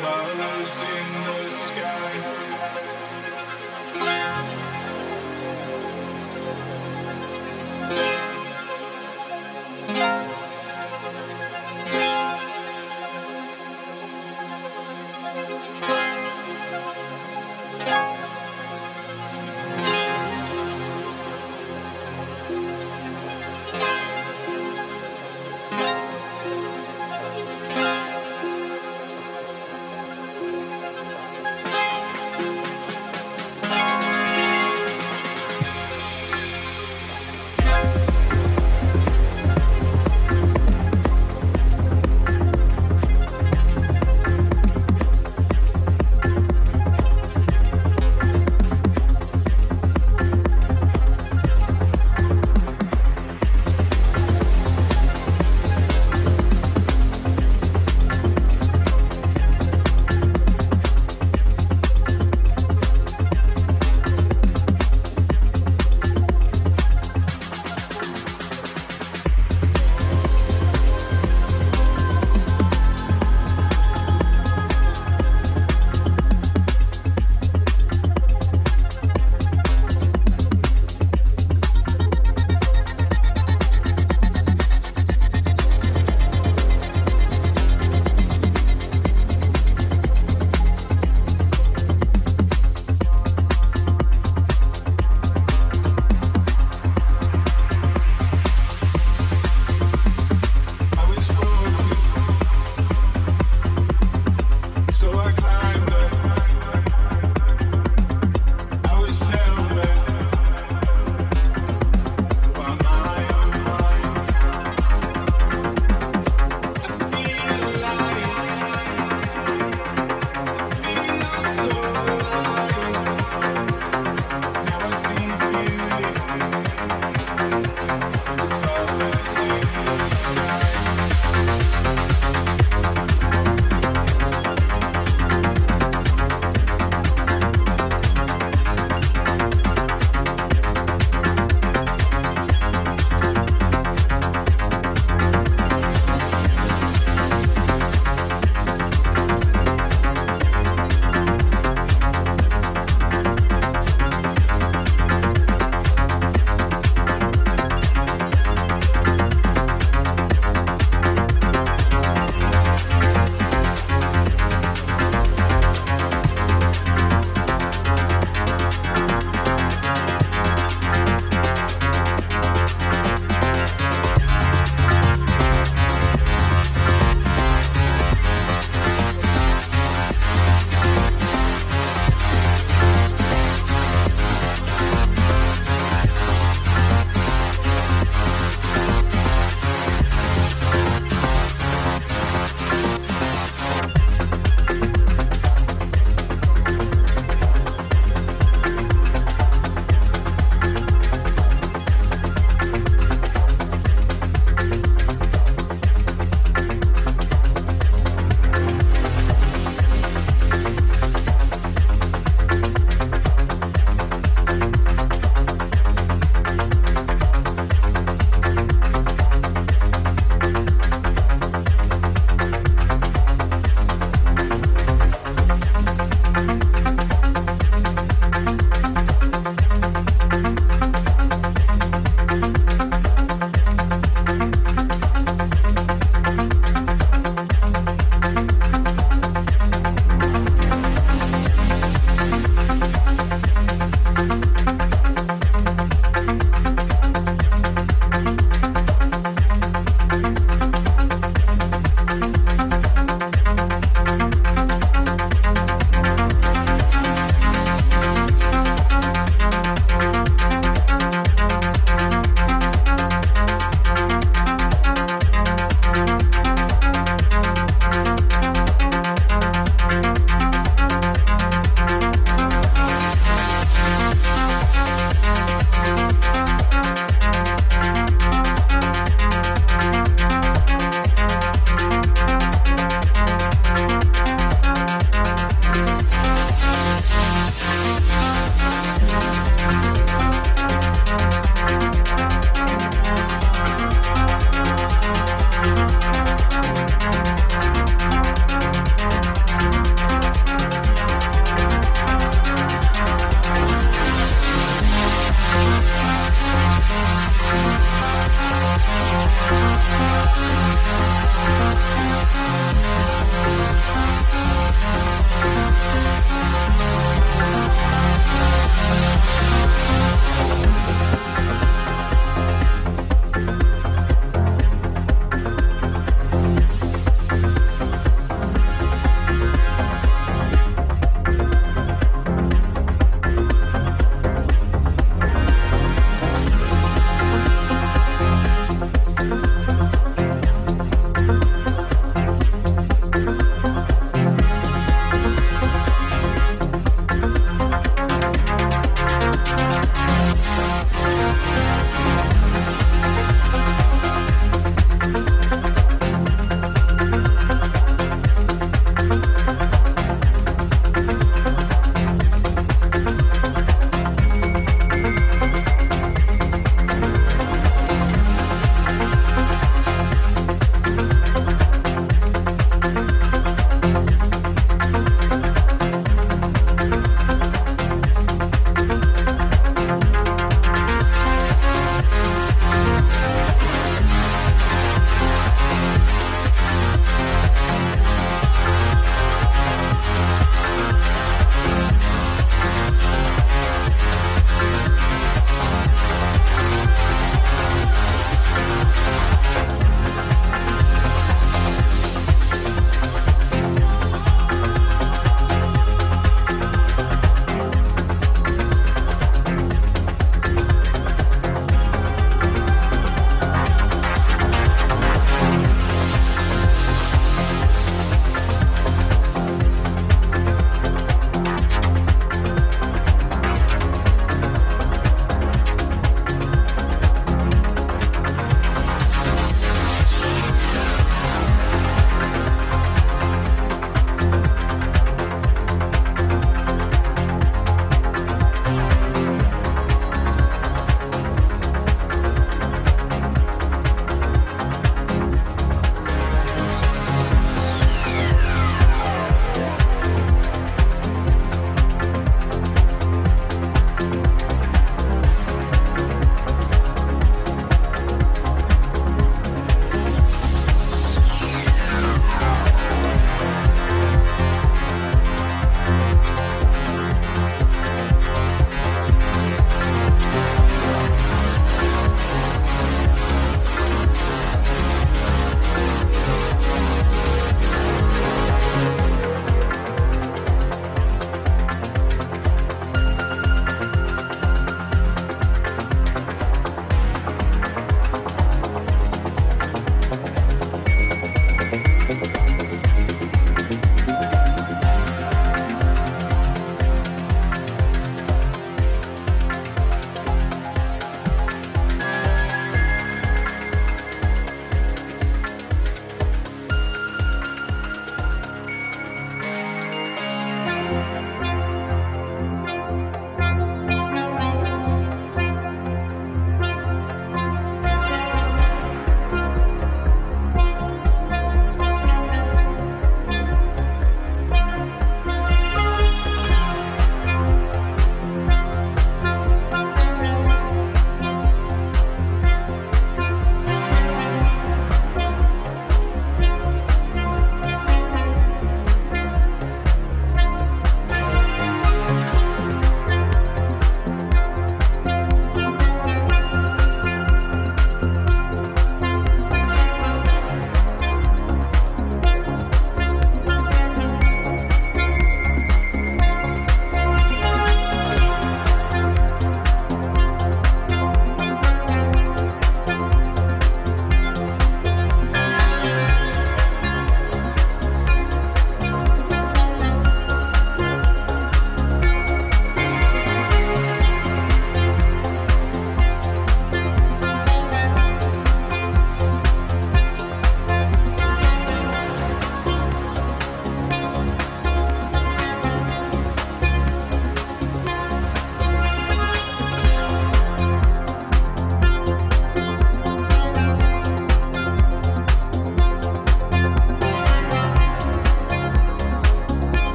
colors in the